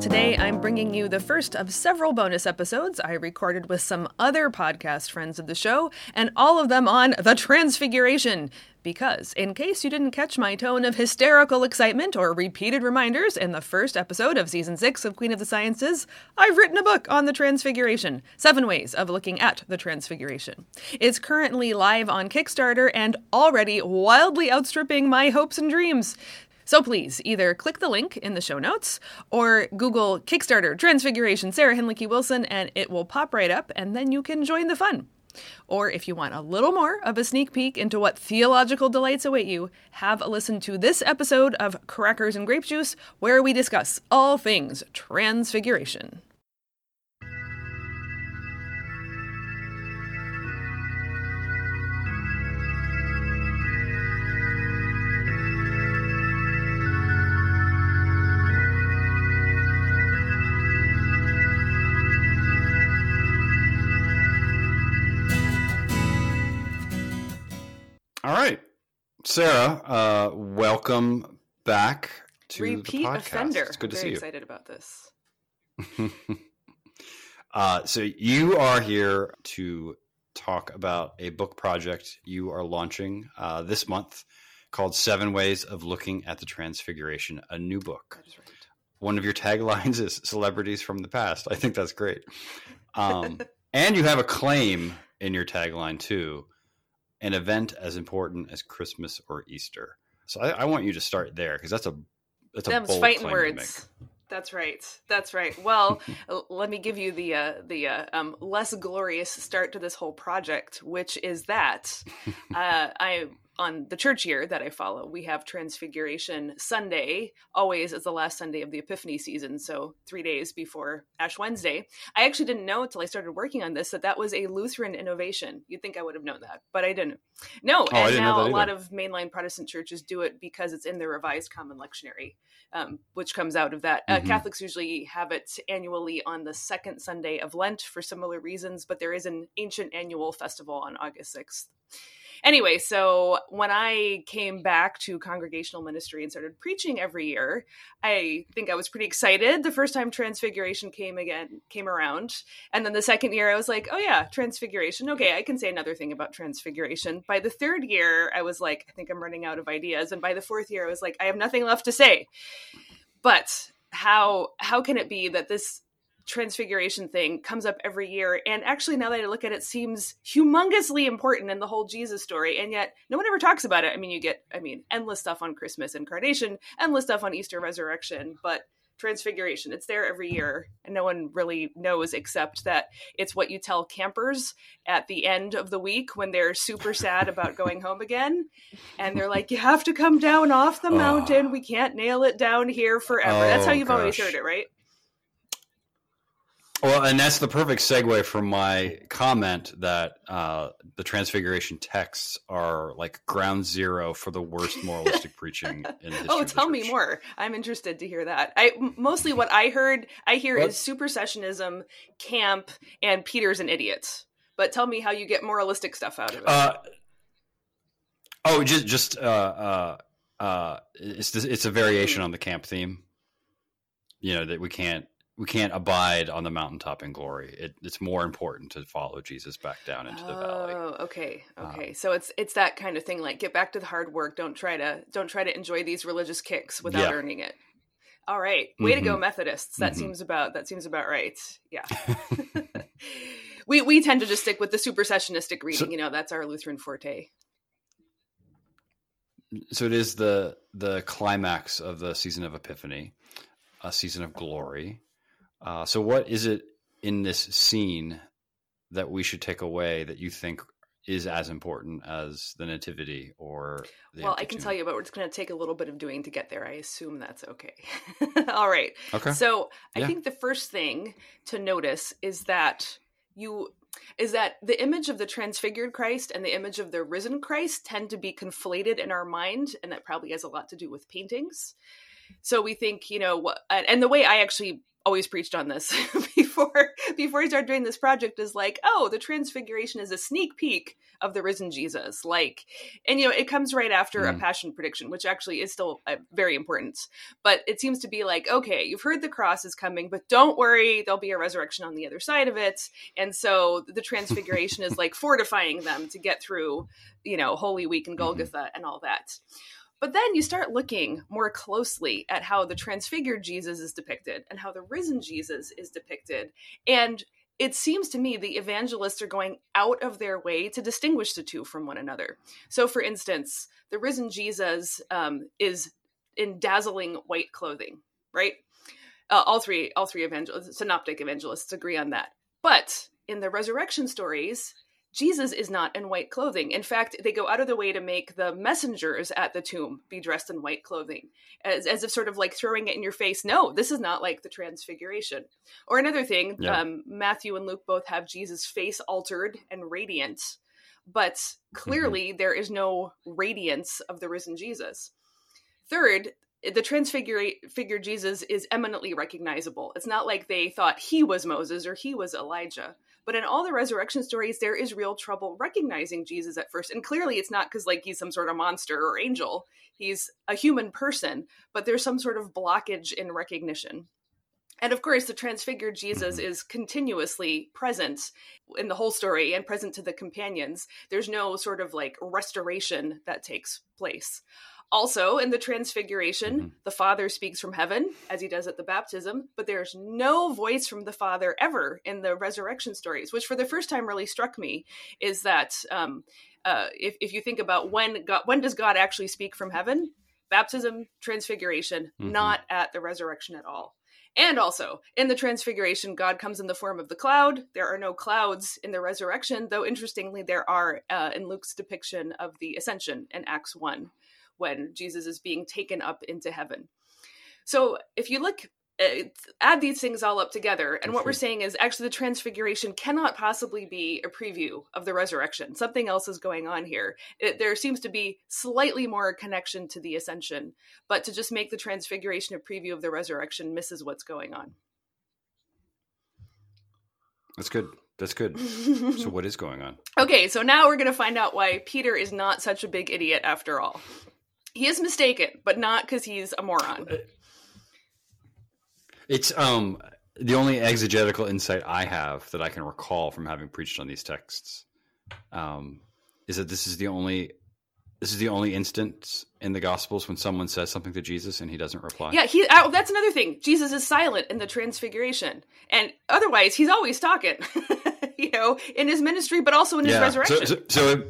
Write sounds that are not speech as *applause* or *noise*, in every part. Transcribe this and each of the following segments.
Today I'm bringing you the first of several bonus episodes I recorded with some other podcast friends of the show, and all of them on the Transfiguration. Because, in case you didn't catch my tone of hysterical excitement or repeated reminders in the first episode of season 6 of Queen of the Sciences, I've written a book on the Transfiguration Seven Ways of Looking at the Transfiguration. It's currently live on Kickstarter and already wildly outstripping my hopes and dreams. So please either click the link in the show notes or Google Kickstarter Transfiguration Sarah Hinlicky Wilson and it will pop right up and then you can join the fun. Or if you want a little more of a sneak peek into what theological delights await you, have a listen to this episode of Crackers and Grape Juice where we discuss all things transfiguration. All right, Sarah, uh, welcome back to Repeat the podcast. offender. It's good to I'm see very you. excited about this. *laughs* uh, so you are here to talk about a book project you are launching uh, this month called Seven Ways of Looking at the Transfiguration, a new book. Right. One of your taglines is celebrities from the past. I think that's great. *laughs* Um, and you have a claim in your tagline too an event as important as Christmas or Easter. So I, I want you to start there because that's a that's a Them's bold fighting words. That's right. That's right. Well, *laughs* let me give you the uh, the uh, um, less glorious start to this whole project, which is that *laughs* uh, I on the church year that I follow, we have Transfiguration Sunday always as the last Sunday of the Epiphany season, so three days before Ash Wednesday. I actually didn't know until I started working on this that that was a Lutheran innovation. You'd think I would have known that, but I didn't. No, I and didn't now a lot of mainline Protestant churches do it because it's in the Revised Common Lectionary um, which comes out of that. Uh, Mhm. Catholics usually have it annually on the second Sunday of Lent for similar reasons, but there is an ancient annual festival on August 6th. Anyway, so when I came back to congregational ministry and started preaching every year, I think I was pretty excited the first time Transfiguration came again came around, and then the second year I was like, "Oh yeah, Transfiguration. Okay, I can say another thing about Transfiguration." By the third year, I was like, "I think I'm running out of ideas," and by the fourth year, I was like, "I have nothing left to say." But how how can it be that this transfiguration thing comes up every year. And actually now that i look at it seems humongously important in the whole jesus story. And yet no one ever talks about it. I mean you get i mean endless stuff on christmas incarnation endless stuff on easter resurrection but transfiguration it's there every year. And no one really knows except that it's what you tell campers at the end of the week when they're super sad about going home again. And they're like you have to come down off the Oh. mountain. We can't nail it down here forever. That's how Oh, you've always gosh. heard it right Well, and that's the perfect segue from my comment that uh, the Transfiguration texts are like ground zero for the worst moralistic *laughs* preaching in history. Oh, tell me more. I'm interested to hear that. I mostly what I heard, I hear What? is supersessionism, camp, and Peter's an idiot. But tell me how you get moralistic stuff out of it. Uh, oh, just just uh, uh, uh, it's it's a variation Hmm. on the camp theme. You know that we can't we can't abide on the mountaintop in glory. It, it's more important to follow Jesus back down into the valley. Oh, okay, Uh, okay. so it's it's that kind of thing. Like, get back to the hard work. Don't try to don't try to enjoy these religious kicks without Yeah. earning it. All right, way to go, Mhm. Methodists. That Mhm. seems about that seems about right. Yeah. *laughs* *laughs* we we tend to just stick with the supersessionistic reading. So- you know, that's our Lutheran forte. so it is the the climax of the season of Epiphany, a season of glory. Uh, so, what is it in this scene that we should take away that you think is as important as the Nativity or the well, I can tell you, but it's going to take a little bit of doing to get there. I assume that's okay. *laughs* All right. Okay. So I Yeah. think the first thing to notice is that you is that the image of the transfigured Christ and the image of the risen Christ tend to be conflated in our mind, and that probably has a lot to do with paintings. So we think, you know, and the way I actually always preached on this *laughs* before before he started doing this project is like oh the transfiguration is a sneak peek of the risen jesus like and you know it comes right after mm. a passion prediction which actually is still uh, very important but it seems to be like okay you've heard the cross is coming but don't worry there'll be a resurrection on the other side of it and so the transfiguration is *laughs* like fortifying them to get through you know holy week and mm-hmm. golgotha mm-hmm. and all that but then you start looking more closely at how the transfigured Jesus is depicted and how the risen Jesus is depicted. And it seems to me the evangelists are going out of their way to distinguish the two from one another. So, for instance, the risen Jesus um, is in dazzling white clothing, right? Uh, all three, all three synoptic evangelists agree on that. But in the resurrection stories, Jesus is not in white clothing. In fact, they go out of the way to make the messengers at the tomb be dressed in white clothing, as, as if sort of like throwing it in your face. No, this is not like the transfiguration. Or another thing, yeah. um, Matthew and Luke both have Jesus' face altered and radiant, but clearly mm-hmm. there is no radiance of the risen Jesus. Third, the transfigured Jesus is eminently recognizable. It's not like they thought he was Moses or he was Elijah. But in all the resurrection stories, there is real trouble recognizing Jesus at first. And clearly, it's not because like he's some sort of monster or angel. He's a human person, but there's some sort of blockage in recognition. And of course, the transfigured Jesus mm-hmm. is continuously present in the whole story and present to the companions. There's no sort of like restoration that takes place. Also, in the Transfiguration, mm-hmm. the Father speaks from heaven, as he does at the baptism, but there's no voice from the Father ever in the resurrection stories, which for the first time really struck me is that um, uh, if, if you think about when God, when does God actually speak from heaven? Baptism, Transfiguration, mm-hmm. not at the resurrection at all. And also, in the Transfiguration, God comes in the form of the cloud. There are no clouds in the resurrection, though interestingly, there are uh, in Luke's depiction of the ascension in Acts 1 when Jesus is being taken up into heaven. So if you look add these things all up together and what we're mm-hmm. saying is actually the transfiguration cannot possibly be a preview of the resurrection. Something else is going on here. It, there seems to be slightly more connection to the ascension but to just make the transfiguration a preview of the resurrection misses what's going on. That's good. That's good. So *laughs* what is going on? Okay so now we're going to find out why peter is not such a big idiot after all. He is mistaken, but not because he's a moron. It's um the only exegetical insight I have that I can recall from having preached on these texts um, is that this is the only this is the only instance in the Gospels when someone says something to Jesus and he doesn't reply. Yeah, he. Uh, that's another thing. Jesus is silent in the Transfiguration, and otherwise he's always talking. *laughs* you know, in his ministry, but also in his yeah. resurrection. So, so, so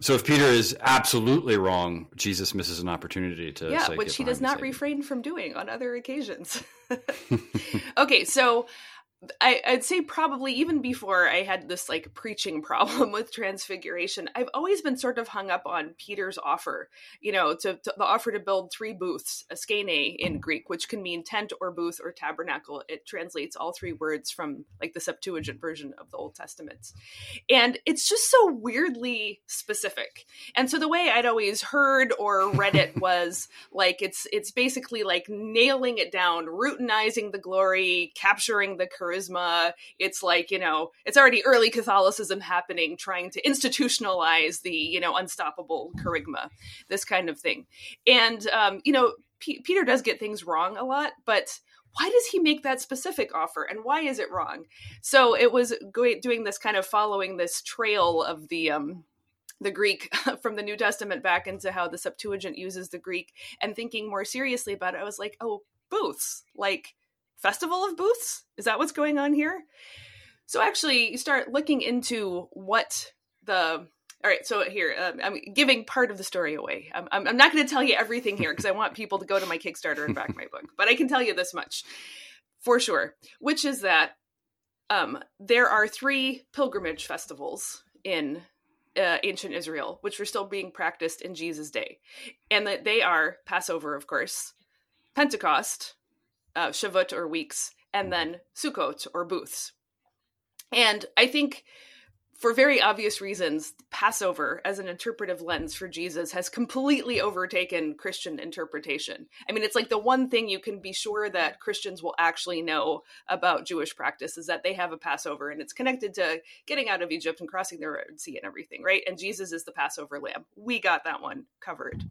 so if Peter is absolutely wrong, Jesus misses an opportunity to yeah, which he does not refrain from doing on other occasions. *laughs* okay, so I, would say probably even before I had this like preaching *laughs* problem with transfiguration, I've always been sort of hung up on Peter's offer, you know, to, to the offer to build three booths, a skene in Greek, which can mean tent or booth or tabernacle. It translates all three words from like the Septuagint version of the Old Testament. And it's just so weirdly specific. And so the way I'd always heard or read it *laughs* was like it's it's basically like nailing it down, routinizing the glory, capturing the courage charisma. It's like, you know, it's already early Catholicism happening, trying to institutionalize the, you know, unstoppable charisma, this kind of thing. And, um, you know, P- Peter does get things wrong a lot, but why does he make that specific offer and why is it wrong? So it was doing this kind of following this trail of the, um, the Greek *laughs* from the New Testament back into how the Septuagint uses the Greek and thinking more seriously about it, I was like, oh, booths. Like, festival of booths? Is that what's going on here? So actually, you start looking into what the all right, so here um, I'm giving part of the story away. I'm, I'm, I'm not going to tell you everything here because I want people to go to my Kickstarter and back my book. But I can tell you this much for sure, which is that um, there are three pilgrimage festivals in uh, ancient Israel, which were still being practiced in Jesus' day, and that they are Passover, of course, Pentecost, uh, Shavuot or weeks, and then Sukkot or booths. And I think for very obvious reasons, Passover as an interpretive lens for Jesus has completely overtaken Christian interpretation. I mean, it's like the one thing you can be sure that Christians will actually know about Jewish practice is that they have a Passover and it's connected to getting out of Egypt and crossing the Red Sea and everything, right? And Jesus is the Passover lamb. We got that one covered.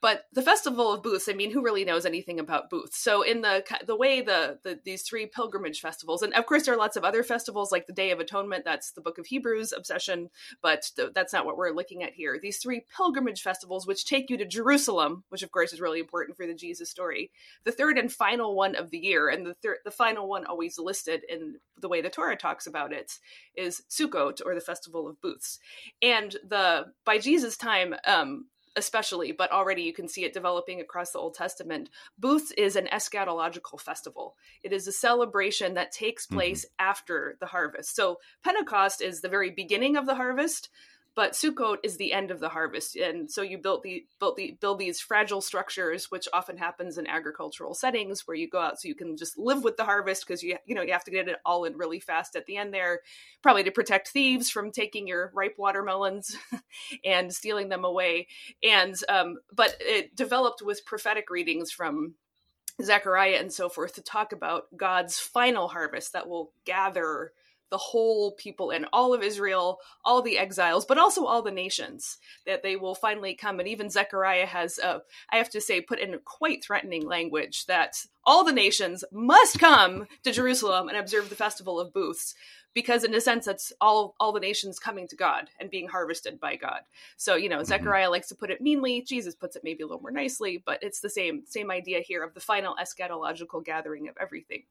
But the Festival of Booths, I mean, who really knows anything about booths? So in the the way the, the these three pilgrimage festivals, and of course there are lots of other festivals like the Day of Atonement. That's the Book of Hebrews obsession, but th- that's not what we're looking at here. These three pilgrimage festivals, which take you to Jerusalem, which of course is really important for the Jesus story. The third and final one of the year, and the third, the final one always listed in the way the Torah talks about it, is Sukkot or the Festival of Booths. And the by Jesus' time, um, especially, but already you can see it developing across the Old Testament. Booths is an eschatological festival. It is a celebration that takes mm-hmm. place mm-hmm. after the harvest. So Pentecost is the very beginning of the harvest but Sukkot is the end of the harvest, and so you the the build these fragile structures, which often happens in agricultural settings, where you go out so you can just live with the harvest because you you know you have to get it all in really fast at the end there, probably to protect thieves from taking your ripe watermelons *laughs* and stealing them away, and um, but it developed with prophetic readings from Zechariah and so forth to talk about God's final harvest that will gather the whole people and all of Israel, all the exiles, but also all the nations, that they will finally come. And even Zechariah has, uh, I have to say, put in quite threatening language that all the nations must come to Jerusalem and observe the festival of booths because in a sense that's all all the nations coming to god and being harvested by god. So you know mm-hmm. zechariah likes to put it meanly jesus puts it maybe a little more nicely but it's the same same idea here of the final eschatological gathering of everything.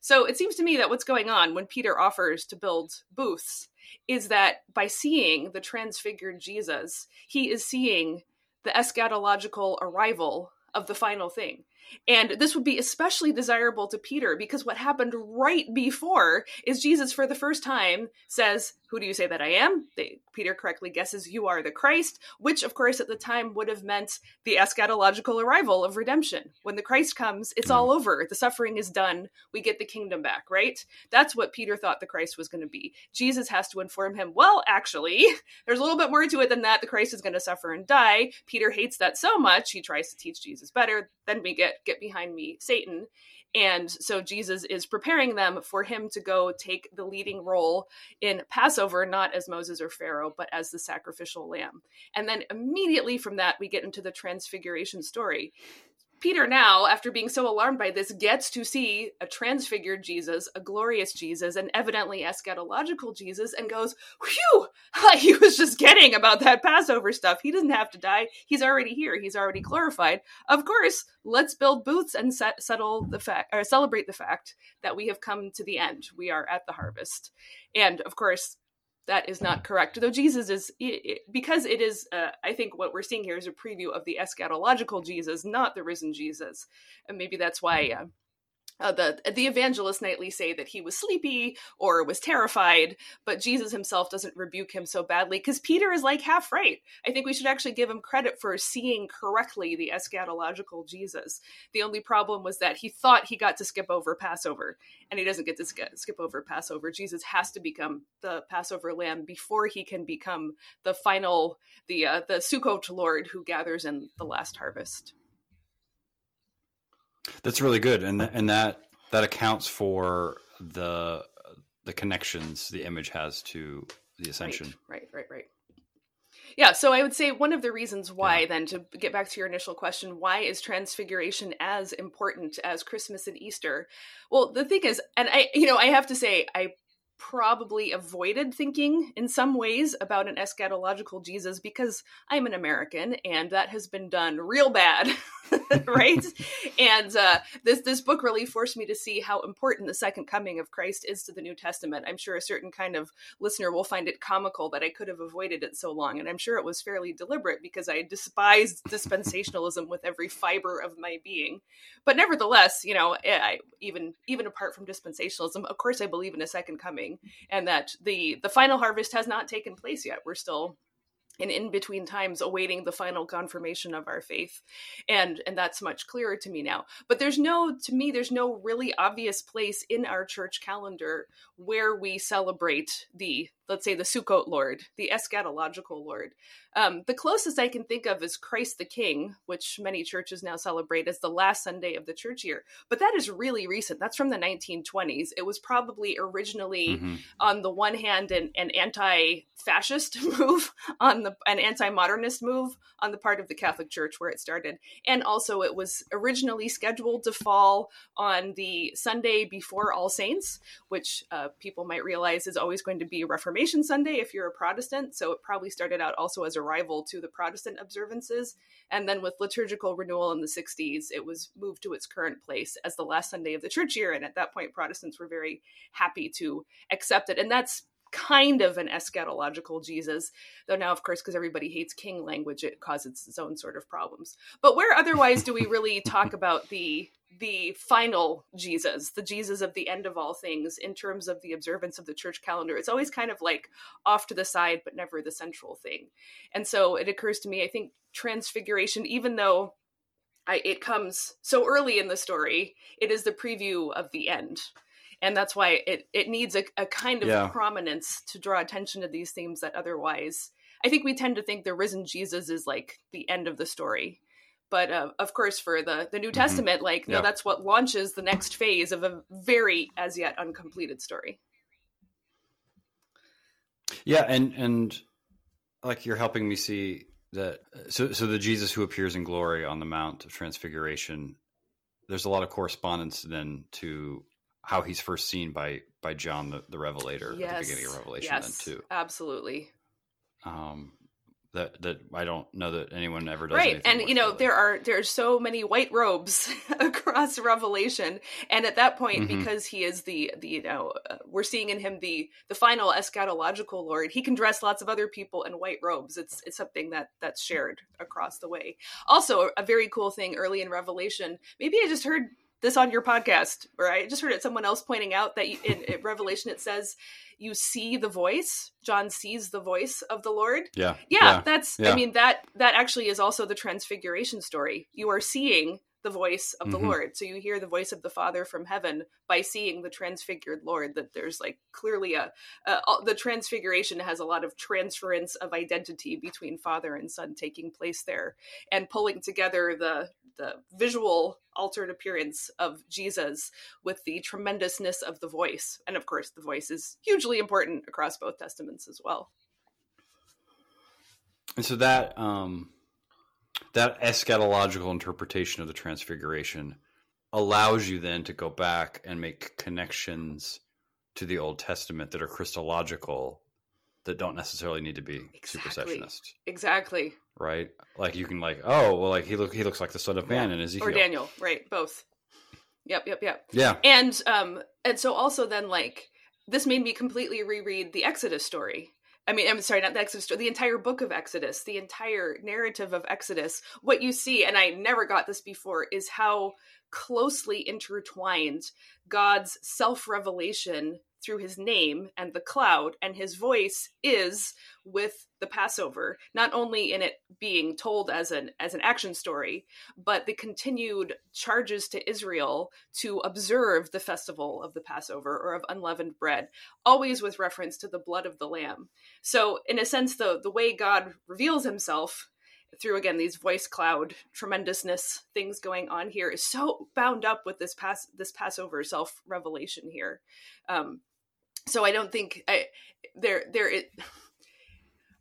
So it seems to me that what's going on when peter offers to build booths is that by seeing the transfigured jesus he is seeing the eschatological arrival of the final thing and this would be especially desirable to Peter because what happened right before is Jesus, for the first time, says, Who do you say that I am? They, Peter correctly guesses, You are the Christ, which, of course, at the time would have meant the eschatological arrival of redemption. When the Christ comes, it's all hmm. over. The suffering is done. We get the kingdom back, right? That's what Peter thought the Christ was going to be. Jesus has to inform him, Well, actually, *laughs* there's a little bit more to it than that. The Christ is going to suffer and die. Peter hates that so much, he tries to teach Jesus better. Then we get get behind me, Satan. And so Jesus is preparing them for him to go take the leading role in Passover, not as Moses or Pharaoh, but as the sacrificial lamb. And then immediately from that, we get into the transfiguration story. Peter now, after being so alarmed by this, gets to see a transfigured Jesus, a glorious Jesus, an evidently eschatological Jesus, and goes, Whew! *laughs* He was just kidding about that Passover stuff. He doesn't have to die. He's already here. He's already glorified. Of course, let's build booths and set, settle the fact, or celebrate the fact that we have come to the end. We are at the harvest. And of course, that is not correct. Though Jesus is, because it is, uh, I think what we're seeing here is a preview of the eschatological Jesus, not the risen Jesus. And maybe that's why uh, uh, the the evangelists nightly say that he was sleepy or was terrified, but Jesus himself doesn't rebuke him so badly because Peter is like half right. I think we should actually give him credit for seeing correctly the eschatological Jesus. The only problem was that he thought he got to skip over Passover, and he doesn't get to sk- skip over Passover. Jesus has to become the Passover lamb before he can become the final the uh, the Sukkot Lord who gathers in the last harvest. That's really good, and and that that accounts for the the connections the image has to the ascension. Right, right, right, right. Yeah, so I would say one of the reasons why, yeah. then, to get back to your initial question, why is transfiguration as important as Christmas and Easter? Well, the thing is, and I, you know, I have to say, I probably avoided thinking in some ways about an eschatological Jesus because I'm an American and that has been done real bad, *laughs* right? *laughs* and uh, this this book really forced me to see how important the second coming of Christ is to the New Testament. I'm sure a certain kind of listener will find it comical that I could have avoided it so long, and I'm sure it was fairly deliberate because I despised dispensationalism with every fiber of my being. But nevertheless, you know, I, even even apart from dispensationalism, of course, I believe in a second coming and that the the final harvest has not taken place yet. We're still in in between times awaiting the final confirmation of our faith and and that's much clearer to me now. But there's no to me there's no really obvious place in our church calendar where we celebrate the let's say the Sukkot Lord, the eschatological Lord. Um, the closest I can think of is Christ the King, which many churches now celebrate as the last Sunday of the church year. But that is really recent. That's from the 1920s. It was probably originally, mm-hmm. on the one hand, an, an anti-fascist *laughs* move on the an anti-modernist move on the part of the Catholic Church where it started, and also it was originally scheduled to fall on the Sunday before All Saints, which uh, people might realize is always going to be a Reformation Sunday if you're a Protestant. So it probably started out also as a rival to the Protestant observances. And then with liturgical renewal in the 60s, it was moved to its current place as the last Sunday of the church year. And at that point, Protestants were very happy to accept it. And that's kind of an eschatological Jesus, though now, of course, because everybody hates king language, it causes its own sort of problems. But where otherwise do we really *laughs* talk about the the final Jesus, the Jesus of the end of all things, in terms of the observance of the church calendar. It's always kind of like off to the side, but never the central thing. And so it occurs to me, I think transfiguration, even though I, it comes so early in the story, it is the preview of the end. And that's why it, it needs a, a kind of yeah. prominence to draw attention to these themes that otherwise, I think we tend to think the risen Jesus is like the end of the story but uh, of course for the the new mm-hmm. testament like no that's what launches the next phase of a very as yet uncompleted story. Yeah and and like you're helping me see that so so the jesus who appears in glory on the mount of transfiguration there's a lot of correspondence then to how he's first seen by by john the, the revelator yes. at the beginning of revelation yes, then too. Absolutely. Um that that I don't know that anyone ever does. Right, and you know there are there are so many white robes *laughs* across Revelation, and at that point, mm-hmm. because he is the the you know uh, we're seeing in him the the final eschatological Lord, he can dress lots of other people in white robes. It's it's something that that's shared across the way. Also, a very cool thing early in Revelation. Maybe I just heard this on your podcast, or I just heard it someone else pointing out that in, in Revelation it says you see the voice john sees the voice of the lord yeah yeah, yeah. that's yeah. i mean that that actually is also the transfiguration story you are seeing the voice of the mm-hmm. lord so you hear the voice of the father from heaven by seeing the transfigured lord that there's like clearly a, a the transfiguration has a lot of transference of identity between father and son taking place there and pulling together the the visual altered appearance of Jesus with the tremendousness of the voice. And of course, the voice is hugely important across both testaments as well. And so that um, that eschatological interpretation of the transfiguration allows you then to go back and make connections to the Old Testament that are Christological that don't necessarily need to be exactly. supersessionist. Exactly right? Like you can like, oh, well, like he look he looks like the son of man yeah. in Ezekiel or Daniel, right? Both. Yep, yep, yep. Yeah. And um and so also then like this made me completely reread the Exodus story. I mean, I'm sorry, not the Exodus story, the entire book of Exodus, the entire narrative of Exodus. What you see, and I never got this before, is how closely intertwined God's self revelation through his name and the cloud and his voice is with the passover not only in it being told as an as an action story but the continued charges to israel to observe the festival of the passover or of unleavened bread always with reference to the blood of the lamb. So in a sense the the way god reveals himself through again these voice cloud tremendousness things going on here is so bound up with this pass this passover self revelation here. Um so I don't think I there there it. *sighs*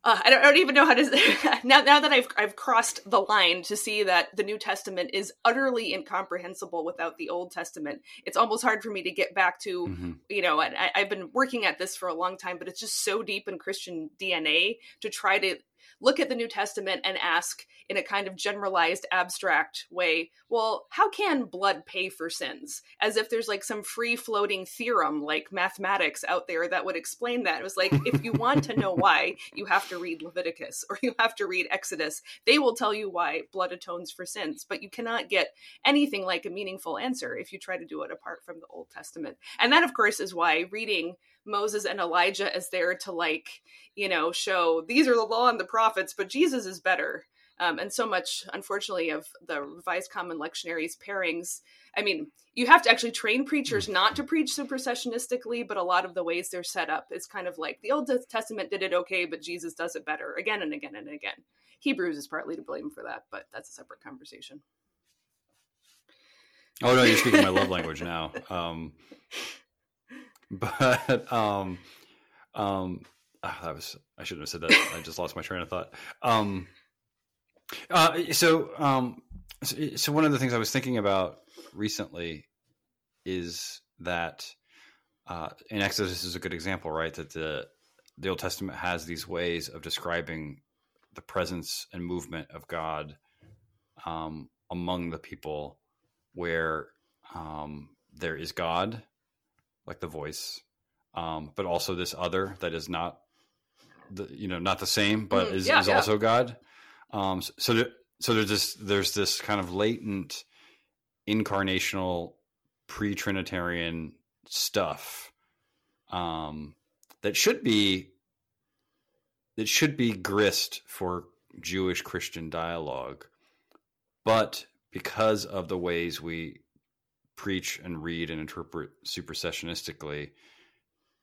Uh, I, don't, I don't even know how to *laughs* now. Now that I've I've crossed the line to see that the New Testament is utterly incomprehensible without the Old Testament, it's almost hard for me to get back to mm-hmm. you know. I, I've been working at this for a long time, but it's just so deep in Christian DNA to try to look at the New Testament and ask in a kind of generalized, abstract way, well, how can blood pay for sins? As if there's like some free floating theorem like mathematics out there that would explain that. It was like, if you want to know why, you have to read Leviticus or you have to read Exodus. They will tell you why blood atones for sins, but you cannot get anything like a meaningful answer if you try to do it apart from the Old Testament. And that, of course, is why reading Moses and Elijah as there to like, you know, show these are the law and the prophets, but Jesus is better. Um, and so much, unfortunately, of the Revised Common Lectionaries pairings. I mean, you have to actually train preachers not to preach supersessionistically, but a lot of the ways they're set up is kind of like the Old Testament did it okay, but Jesus does it better again and again and again. Hebrews is partly to blame for that, but that's a separate conversation. Oh no, you're speaking my love language now. Um, *laughs* *laughs* but um, um, oh, that was I shouldn't have said that. I just lost my train of thought. Um, uh, so um, so, so one of the things I was thinking about recently is that uh, in Exodus is a good example, right? That the the Old Testament has these ways of describing the presence and movement of God um, among the people, where um, there is God, like the voice, um, but also this other that is not the you know not the same, but mm, is, yeah, is yeah. also God. Um, so, so, there, so there's this there's this kind of latent incarnational pre-trinitarian stuff um, that should be that should be grist for Jewish Christian dialogue, but because of the ways we preach and read and interpret supersessionistically,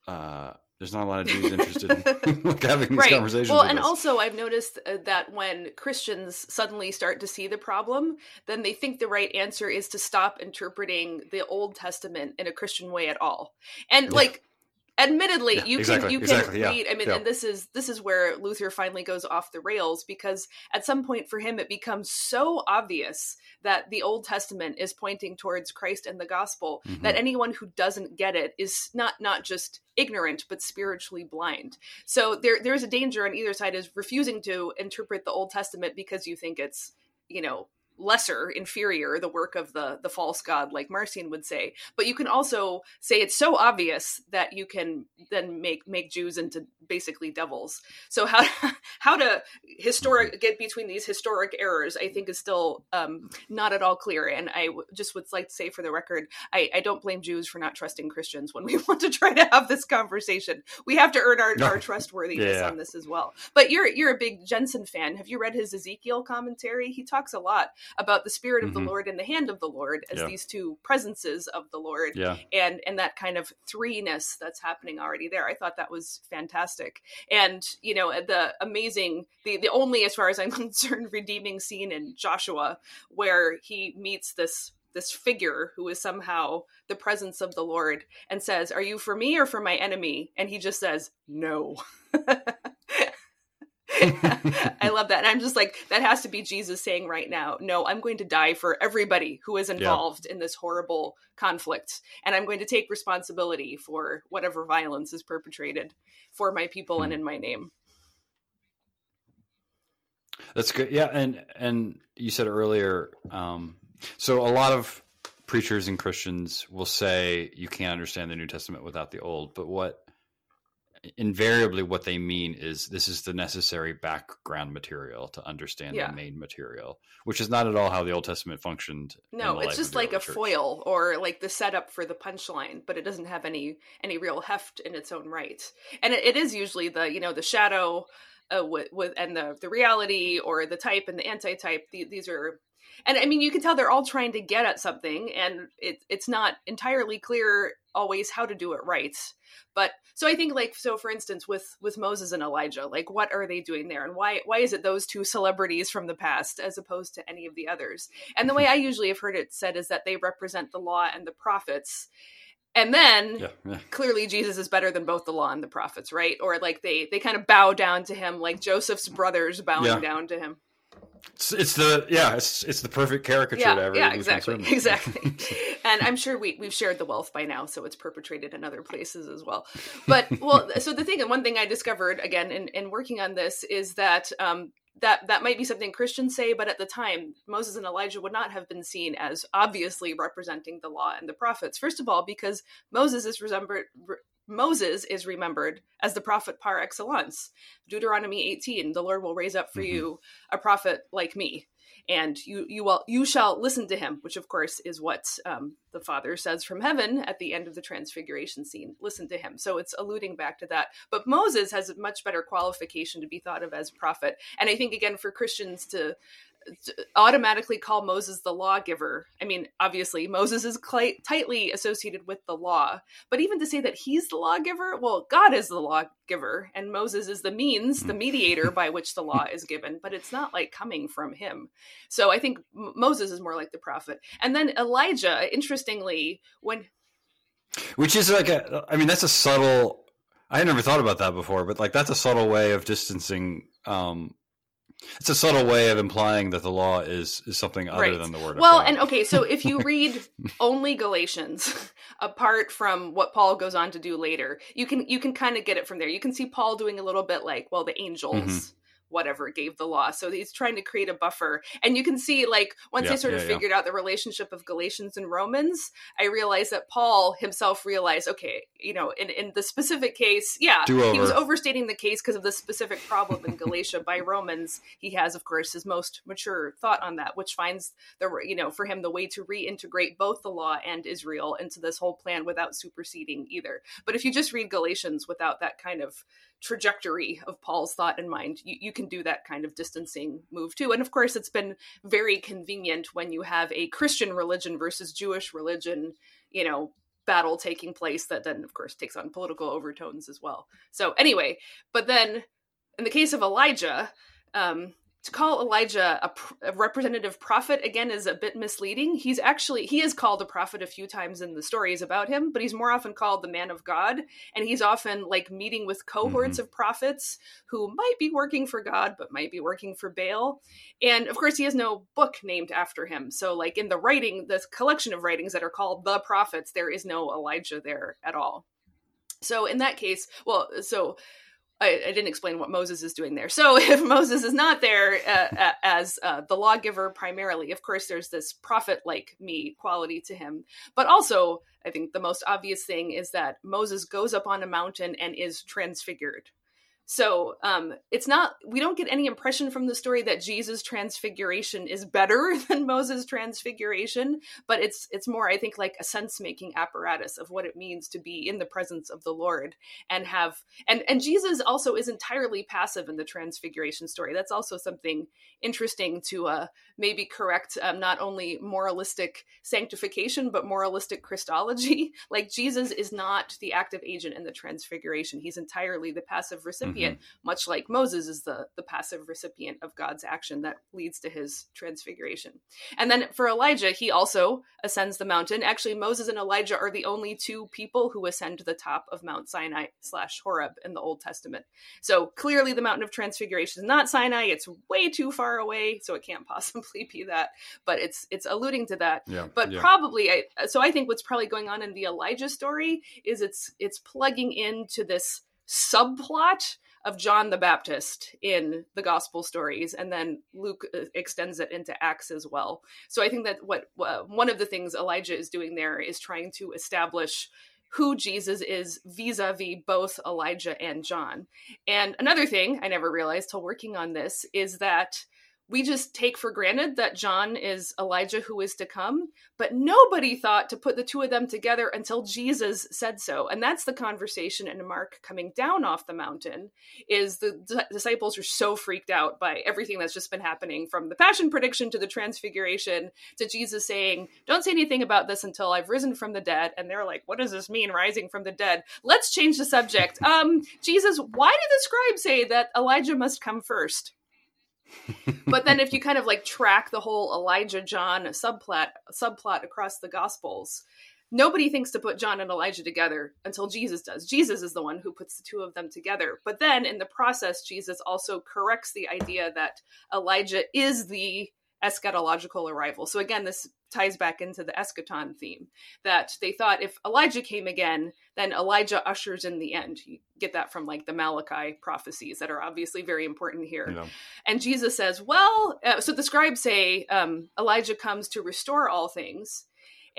uh, there's not a lot of Jews interested in *laughs* *laughs* like, having these right. conversations. Well, and us. also I've noticed uh, that when Christians suddenly start to see the problem, then they think the right answer is to stop interpreting the Old Testament in a Christian way at all. And yeah. like admittedly yeah, you exactly, can you exactly, can read yeah, i mean yeah. and this is this is where luther finally goes off the rails because at some point for him it becomes so obvious that the old testament is pointing towards christ and the gospel mm-hmm. that anyone who doesn't get it is not not just ignorant but spiritually blind so there there's a danger on either side is refusing to interpret the old testament because you think it's you know lesser, inferior, the work of the the false god, like Marcion would say. But you can also say it's so obvious that you can then make make Jews into basically devils. So how *laughs* how to historic get between these historic errors, I think, is still um, not at all clear. And I w- just would like to say for the record, I, I don't blame Jews for not trusting Christians when we *laughs* want to try to have this conversation. We have to earn our, our trustworthiness yeah. on this as well. But you're you're a big Jenson fan. Have you read his Ezekiel commentary? He talks a lot about the spirit of mm-hmm. the Lord and the hand of the Lord as yeah. these two presences of the Lord, yeah. and and that kind of threeness that's happening already there. I thought that was fantastic, and you know the amazing, the the only as far as I'm *laughs* concerned redeeming scene in Joshua where he meets this this figure who is somehow the presence of the Lord and says, Are you for me or for my enemy? And he just says, No. *laughs* *laughs* I love that. And I'm just like, that has to be Jesus saying right now, no, I'm going to die for everybody who is involved yeah. in this horrible conflict. And I'm going to take responsibility for whatever violence is perpetrated for my people hmm. and in my name. That's good. Yeah. And, and you said earlier, um, so a lot of preachers and Christians will say you can't understand the New Testament without the Old, but what invariably what they mean is this is the necessary background material to understand yeah. the main material, which is not at all how the Old Testament functioned. No, it's just like a church. foil or like the setup for the punchline, but it doesn't have any any real heft in its own right. And it, it is usually the you know the shadow uh, with, with and the the reality or the type and the anti-type. The, these are and I mean, you can tell they're all trying to get at something, and it, it's not entirely clear always how to do it right. But so I think, like, so for instance, with with Moses and Elijah, like, what are they doing there, and why why is it those two celebrities from the past as opposed to any of the others? And the way I usually have heard it said is that they represent the law and the prophets. And then yeah, yeah. clearly Jesus is better than both the law and the prophets, right? Or like they they kind of bow down to him, like Joseph's brothers bowing yeah. down to him. It's, it's the yeah it's it's the perfect caricature yeah, to ever yeah exactly exactly. *laughs* And i'm sure we, we've shared the wealth by now so it's perpetrated in other places as well. But well *laughs* so the thing and one thing i discovered again in, in working on this is that um, that that might be something Christians say, but at the time, Moses and Elijah would not have been seen as obviously representing the law and the prophets. First of all, because Moses is remembered Moses is remembered as the prophet par excellence. Deuteronomy 18, the Lord will raise up for mm-hmm. you a prophet like me and you you will you shall listen to him which of course is what um, the father says from heaven at the end of the transfiguration scene listen to him so it's alluding back to that but moses has a much better qualification to be thought of as prophet and i think again for christians to automatically call Moses the lawgiver. I mean, obviously, Moses is cl- tightly associated with the law, but even to say that he's the lawgiver, well, God is the lawgiver, and Moses is the means, the hmm. mediator by *laughs* which the law is given, but it's not like coming from him. So I think M- Moses is more like the prophet. And then Elijah, interestingly, when. Which is like a, I mean, that's a subtle. I had never thought about that before, but like that's a subtle way of distancing um, it's a subtle way of implying that the law is is something other right. than the word. Of God. Well, and okay, so if you *laughs* read only Galatians, *laughs* apart from what Paul goes on to do later, you can you can kind of get it from there. You can see Paul doing a little bit like, well, the angels. Mm-hmm. Whatever gave the law. So he's trying to create a buffer. And you can see, like, once yeah, I sort of yeah, figured yeah. out the relationship of Galatians and Romans, I realized that Paul himself realized, okay, you know, in, in the specific case, yeah, he was overstating the case because of the specific problem in *laughs* Galatia by Romans. He has, of course, his most mature thought on that, which finds the, you know, for him, the way to reintegrate both the law and Israel into this whole plan without superseding either. But if you just read Galatians without that kind of trajectory of Paul's thought in mind, you, you can do that kind of distancing move too. And of course, it's been very convenient when you have a Christian religion versus Jewish religion, you know, battle taking place that then, of course, takes on political overtones as well. So, anyway, but then in the case of Elijah, um, to call Elijah a, a, representative prophet again is a bit misleading. He's actually he is called a prophet a few times in the stories about him, but he's more often called the man of God, and he's often like meeting with cohorts mm-hmm. of prophets who might be working for God but might be working for Baal. And of course, he has no book named after him. So like in the writing, the collection of writings that are called the prophets, there is no Elijah there at all. So in that case, well, so I, I, didn't explain what Moses is doing there. So *laughs* if Moses is not there uh, as uh, the lawgiver primarily, of course, there's this prophet like me quality to him. But also, I think the most obvious thing is that Moses goes up on a mountain and is transfigured. So um, it's not, we don't get any impression from the story that Jesus' transfiguration is better *laughs* than Moses' transfiguration, but it's it's more, I think, like a sense-making apparatus of what it means to be in the presence of the Lord and have and and Jesus also is entirely passive in the transfiguration story. That's also something interesting to uh, maybe correct um, not only moralistic sanctification but moralistic Christology. *laughs* like Jesus is not the active agent in the transfiguration; he's entirely the passive recipient. Mm-hmm recipient, mm-hmm. much like Moses is the, the passive recipient of God's action that leads to his transfiguration. And then for Elijah, he also ascends the mountain. Actually, Moses and Elijah are the only two people who ascend to the top of Mount Sinai slash Horeb in the Old Testament. So clearly, the mountain of transfiguration is not Sinai. It's way too far away, so it can't *laughs* possibly be that. But it's it's alluding to that. Yeah, but yeah. probably, I, so I think what's probably going on in the Elijah story is it's it's plugging into this subplot of John the Baptist in the gospel stories, and then Luke uh, extends it into Acts as well. So I think that what uh, one of the things Elijah is doing there is trying to establish who Jesus is vis-a-vis both Elijah and John. And another thing I never realized till working on this is that we just take for granted that John is Elijah who is to come, but nobody thought to put the two of them together until Jesus said so. And that's the conversation in Mark coming down off the mountain is the d- disciples are so freaked out by everything that's just been happening from the passion prediction to the transfiguration to Jesus saying, "Don't say anything about this until I've risen from the dead." And they're like, "What does this mean rising from the dead?" Let's change the subject. Um Jesus, why did the scribe say that Elijah must come first? But then if you kind of like track the whole Elijah John subplot subplot across the gospels, nobody thinks to put John and Elijah together until Jesus does. Jesus is the one who puts the two of them together. But then in the process Jesus also corrects the idea that Elijah is the eschatological arrival. So again, this ties back into the eschaton theme that they thought if Elijah came again, then Elijah ushers in the end. You get that from like the Malachi prophecies that are obviously very important here. Yeah. And Jesus says, well, uh, so the scribes say um, Elijah comes to restore all things.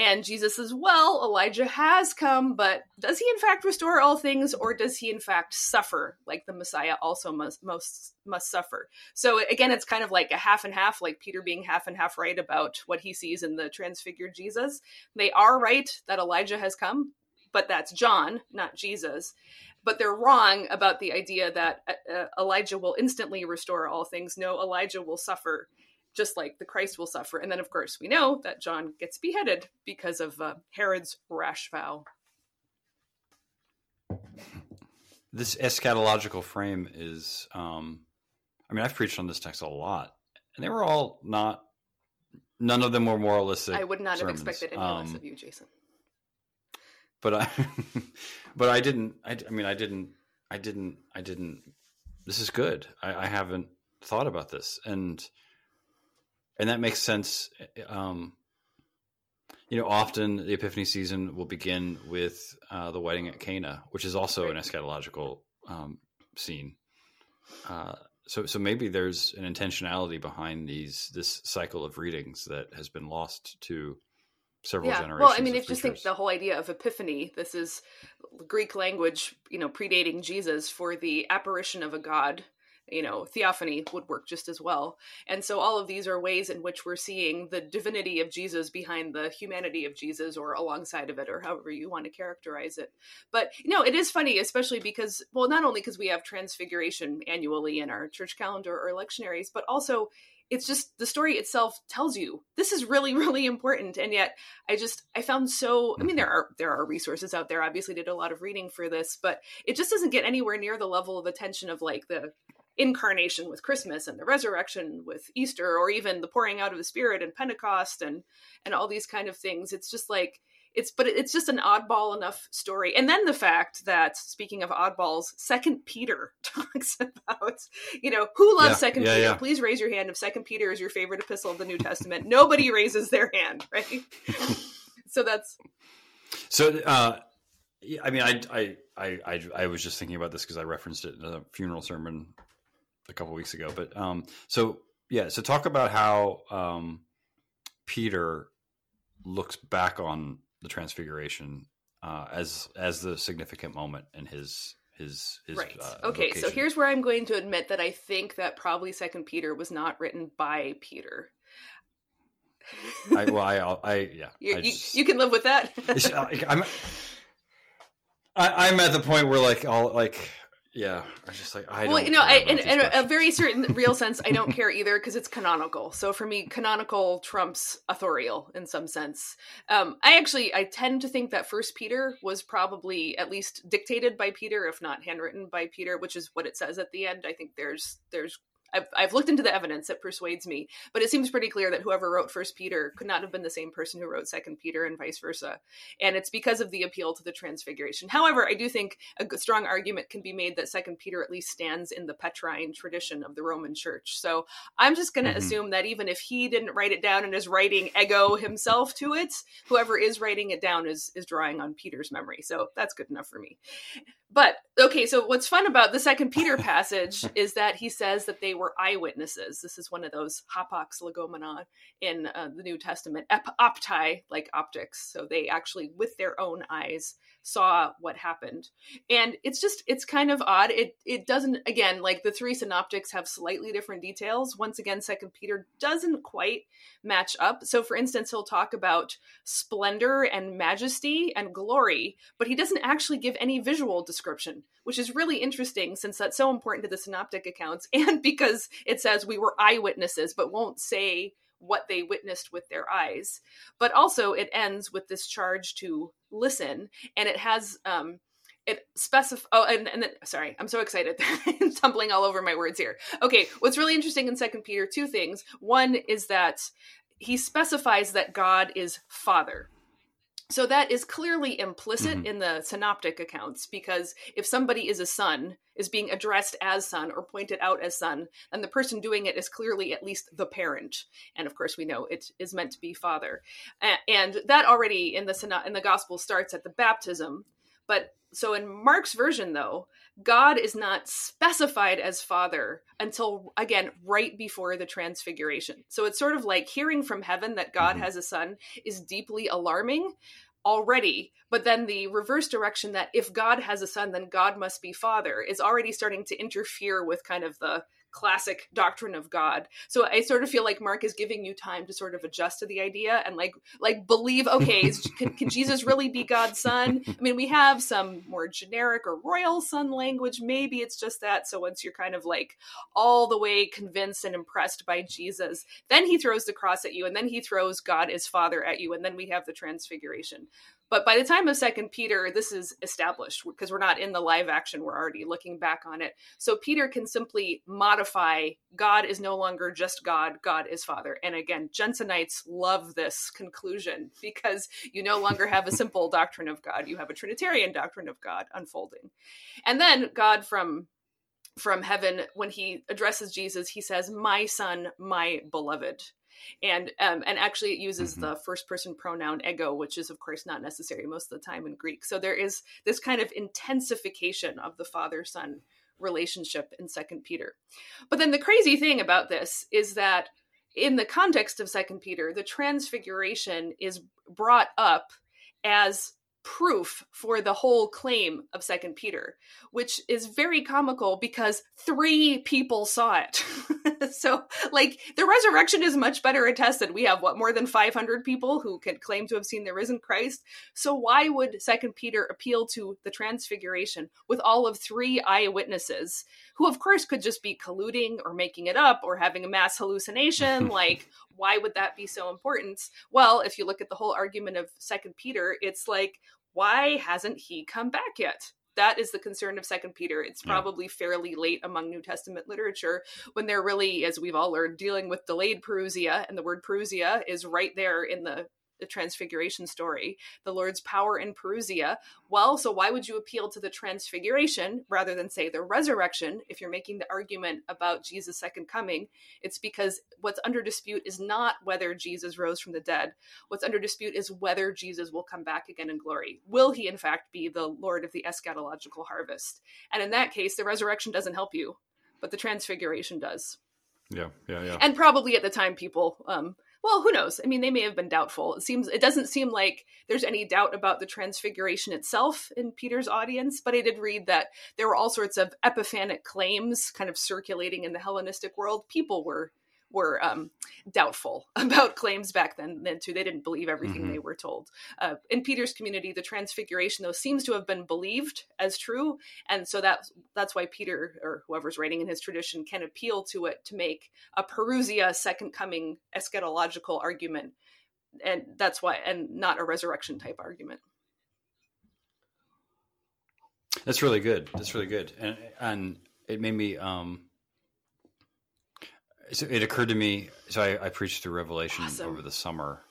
And Jesus says, Well, Elijah has come, but does he in fact restore all things, or does he in fact suffer like the Messiah also must, must, must suffer? So again, it's kind of like a half and half, like Peter being half and half right about what he sees in the transfigured Jesus. They are right that Elijah has come, but that's John, not Jesus but they're wrong about the idea that uh, uh, Elijah will instantly restore all things. No, Elijah will suffer just like the Christ will suffer. And then, of course, we know that John gets beheaded because of uh, Herod's rash vow. This eschatological frame is, um, I mean, I've preached on this text a lot, and they were all not, none of them were moralistic. I would not sermons. have expected any um, less of you, Jason but I, *laughs* but I didn't. I, I, mean, I didn't. I didn't. I didn't. This is good. I, I haven't thought about this, and and that makes sense. Um, you know, often the Epiphany season will begin with uh, the wedding at Cana, which is also right. an eschatological um, scene. Uh, so, so maybe there's an intentionality behind these this cycle of readings that has been lost to several yeah. generations. Well, I mean, if you just think the whole idea of epiphany, this is Greek language, you know, predating Jesus for the apparition of a god. You know, theophany would work just as well. And so all of these are ways in which we're seeing the divinity of Jesus behind the humanity of Jesus or alongside of it or however you want to characterize it. But, you know, it is funny, especially because, well, not only because we have transfiguration annually in our church calendar or lectionaries, but also it's just the story itself tells you this is really *laughs* really important and yet i just i found so i mean there are there are resources out there obviously did a lot of reading for this but it just doesn't get anywhere near the level of attention of like the incarnation with christmas and the resurrection with easter or even the pouring out of the spirit and pentecost and and all these kind of things. It's just like it's but it's just an oddball enough story. And then the fact that speaking of oddballs second peter *laughs* talks about you know who loves yeah, second yeah, peter? yeah. please raise your hand if second peter is your favorite epistle of the new testament. Nobody raises their hand *laughs* right? So that's so uh i mean i i i i was just thinking about this because i referenced it in a funeral sermon a couple weeks ago but um so yeah so talk about how um peter looks back on the transfiguration uh, as as the significant moment in his his his right. Uh, okay, vocation. so here's where I'm going to admit that I think that probably Second Peter was not written by Peter. I, well, I, I yeah, *laughs* you, I just, you, can live with that. I'm, I, am at the point where like all like yeah, I just like I. Well, you know, I, in, in a very certain *laughs* real sense, I don't care either because it's canonical. So for me, canonical trumps authorial in some sense. Um, I actually I tend to think that First Peter was probably at least dictated by Peter, if not handwritten by Peter, which is what it says at the end. I think there's there's I've, I've looked into the evidence that persuades me, but it seems pretty clear that whoever wrote First Peter could not have been the same person who wrote Second Peter, and vice versa. And it's because of the appeal to the Transfiguration. However, I do think a strong argument can be made that Second Peter at least stands in the Petrine tradition of the Roman Church. So I'm just going to mm-hmm. assume that even if he didn't write it down and is writing ego himself to it, whoever is writing it down is is drawing on Peter's memory. So that's good enough for me. But okay, so what's fun about the Second Peter passage *laughs* is that he says that they were eyewitnesses. This is one of those hapax legomena in uh, the New Testament, Ep- optai, like optics. So they actually, with their own eyes, saw what happened. And it's just it's kind of odd. It it doesn't again like the three synoptics have slightly different details. Once again second peter doesn't quite match up. So for instance he'll talk about splendor and majesty and glory but he doesn't actually give any visual description which is really interesting since that's so important to the synoptic accounts *laughs* and because it says we were eyewitnesses but won't say what they witnessed with their eyes. But also, it ends with this charge to listen, and it has um, it specify. Oh, and and then sorry, I'm so excited, *laughs* tumbling all over my words here. Okay, what's really interesting in Second Peter, two things. One is that he specifies that God is Father. So that is clearly implicit mm-hmm. in the synoptic accounts because if somebody is a son, is being addressed as son or pointed out as son, then the person doing it is clearly at least the parent. And of course, we know it is meant to be father. And that already in the in the gospel starts at the baptism But so in Mark's version, though, God is not specified as Father until, again, right before the Transfiguration. So it's sort of like hearing from heaven that God mm-hmm. has a son is deeply alarming already. But then the reverse direction that if God has a son, then God must be Father is already starting to interfere with kind of the classic doctrine of God. So I sort of feel like Mark is giving you time to sort of adjust to the idea and like like believe okay, is, *laughs* can, can, Jesus really be God's son? I mean, we have some more generic or royal son language. Maybe it's just that. So once you're kind of like all the way convinced and impressed by Jesus, then he throws the cross at you and then he throws God as father at you and then we have the transfiguration. But by the time of Second Peter, this is established because we're not in the live action; we're already looking back on it. So Peter can simply modify God is no longer just God; God is Father. And again, Jensonites love this conclusion *laughs* because you no longer have a simple doctrine of God; you have a Trinitarian doctrine of God unfolding. And then God from from heaven, when he addresses Jesus, he says, "My son, my beloved." And um, and actually it uses mm-hmm. the first person pronoun ego which is of course not necessary most of the time in greek so there is this kind of intensification of the father son relationship in second peter but then the crazy thing about this is that in the context of second peter the transfiguration is brought up as proof for the whole claim of second peter which is very comical because three people saw it. *laughs* So like the resurrection is much better attested. We have what more than 500 people who can claim to have seen the risen christ. So why would second peter appeal to the transfiguration with all of three eyewitnesses who of course could just be colluding or making it up or having a mass hallucination? *laughs* Like why would that be so important? Well if you look at the whole argument of second peter it's like why hasn't he come back yet? That is the concern of second peter. It's probably yeah. fairly late among new testament literature when they're really as we've all learned dealing with delayed parousia and the word parousia is right there in the the transfiguration story, the Lord's power in parousia. Well, so why would you appeal to the transfiguration rather than say the resurrection if you're making the argument about Jesus' second coming? It's because what's under dispute is not whether Jesus rose from the dead. What's under dispute is whether Jesus will come back again in glory. Will he, in fact, be the Lord of the eschatological harvest? And in that case, the resurrection doesn't help you, but the transfiguration does. Yeah, yeah, yeah. And probably at the time, people um, well who knows? I mean they may have been doubtful. It seems it doesn't seem like there's any doubt about the transfiguration itself in peter's audience but i did read that there were all sorts of epiphanic claims kind of circulating in the hellenistic world. People were were um, doubtful *laughs* about claims back then, then too. They didn't believe everything mm-hmm. they were told. Uh, in Peter's community, the transfiguration though seems to have been believed as true, and so that's that's why Peter or whoever's writing in his tradition can appeal to it to make a parousia second coming eschatological argument, and that's why, and not a resurrection type argument. That's really good. That's really good, and and it made me um so it occurred to me. So I, I preached through Revelation awesome. over the summer,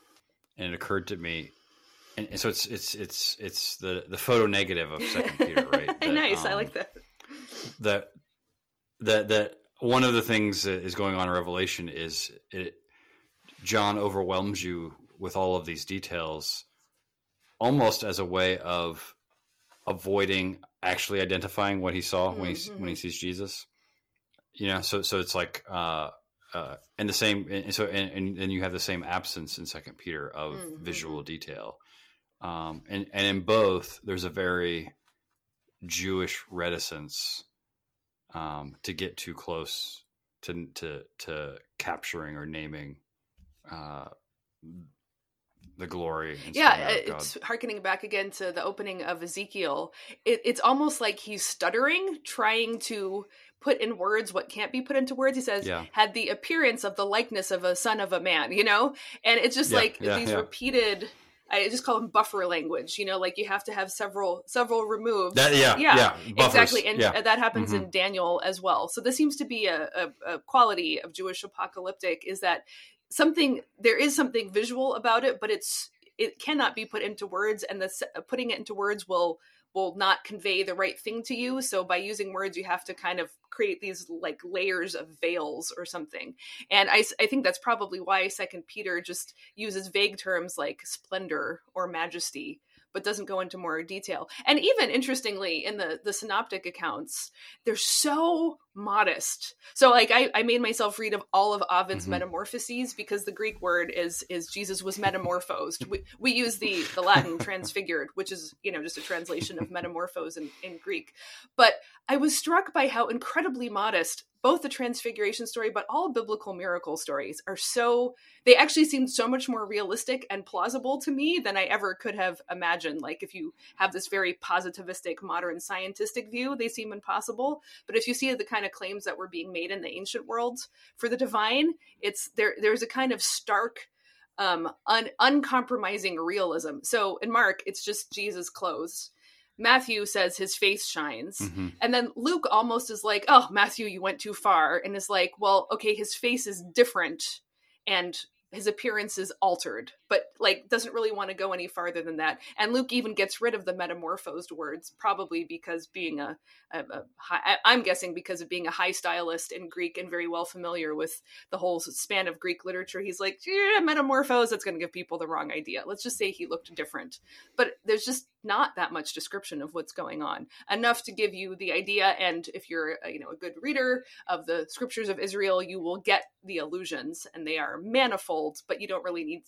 and it occurred to me, and, and, so it's it's it's it's the the photo negative of Second *laughs* Peter, right? That, nice, um, I like that. That that that one of the things that is going on in Revelation is it John overwhelms you with all of these details, almost as a way of avoiding actually identifying what he saw mm-hmm. when he when he mm-hmm. sees Jesus. You know, so so it's like uh, uh, and the same and so and, and you have the same absence in second peter of mm-hmm. visual detail um, and and in both there's a very jewish reticence um, to get too close to to to capturing or naming uh, the glory. yeah, it's harkening back again to the opening of Ezekiel. It, it's almost like he's stuttering, trying to put in words what can't be put into words. He says, yeah. had the appearance of the likeness of a son of a man, you know? And it's just yeah, like yeah, these repeated I just call them buffer language. You know, like you have to have several several removes. That, yeah, yeah, yeah exactly, and yeah. that happens mm-hmm. in Daniel as well. So this seems to be a, a, a, quality of Jewish apocalyptic is that something there is something visual about it, but it's it cannot be put into words, and the putting it into words will will not convey the right thing to you. So by using words you have to kind of create these like layers of veils or something. And i, I think that's probably why second peter just uses vague terms like splendor or majesty but doesn't go into more detail. And even interestingly, in the the synoptic accounts, they're so modest. So like I, I made myself read of all of Ovid's mm-hmm. metamorphoses because the Greek word is is Jesus was metamorphosed. we, we use the the Latin *laughs* transfigured, which is you know just a translation of metamorphose in, in Greek. But I was struck by how incredibly modest both the transfiguration story but all biblical miracle stories are so they actually seem so much more realistic and plausible to me than i ever could have imagined. Like if you have this very positivistic modern scientistic view they seem impossible. But if you see the kind of claims that were being made in the ancient world for the divine it's there there's a kind of stark um un, uncompromising realism. So in mark it's just jesus clothes Matthew says his face shines. Mm-hmm. And then Luke almost is like, oh, Matthew, you went too far. And is like, well, okay, his face is different. And his appearance is altered, but like doesn't really want to go any farther than that. And Luke even gets rid of the metamorphosed words, probably because being a, a, a high, I'm guessing because of being a high stylist in Greek and very well familiar with the whole span of Greek literature. He's like, yeah, metamorphose. That's going to give people the wrong idea. Let's just say he looked different, but there's just not that much description of what's going on enough to give you the idea and if you're you know a good reader of the scriptures of israel you will get the allusions and they are manifold but you don't really need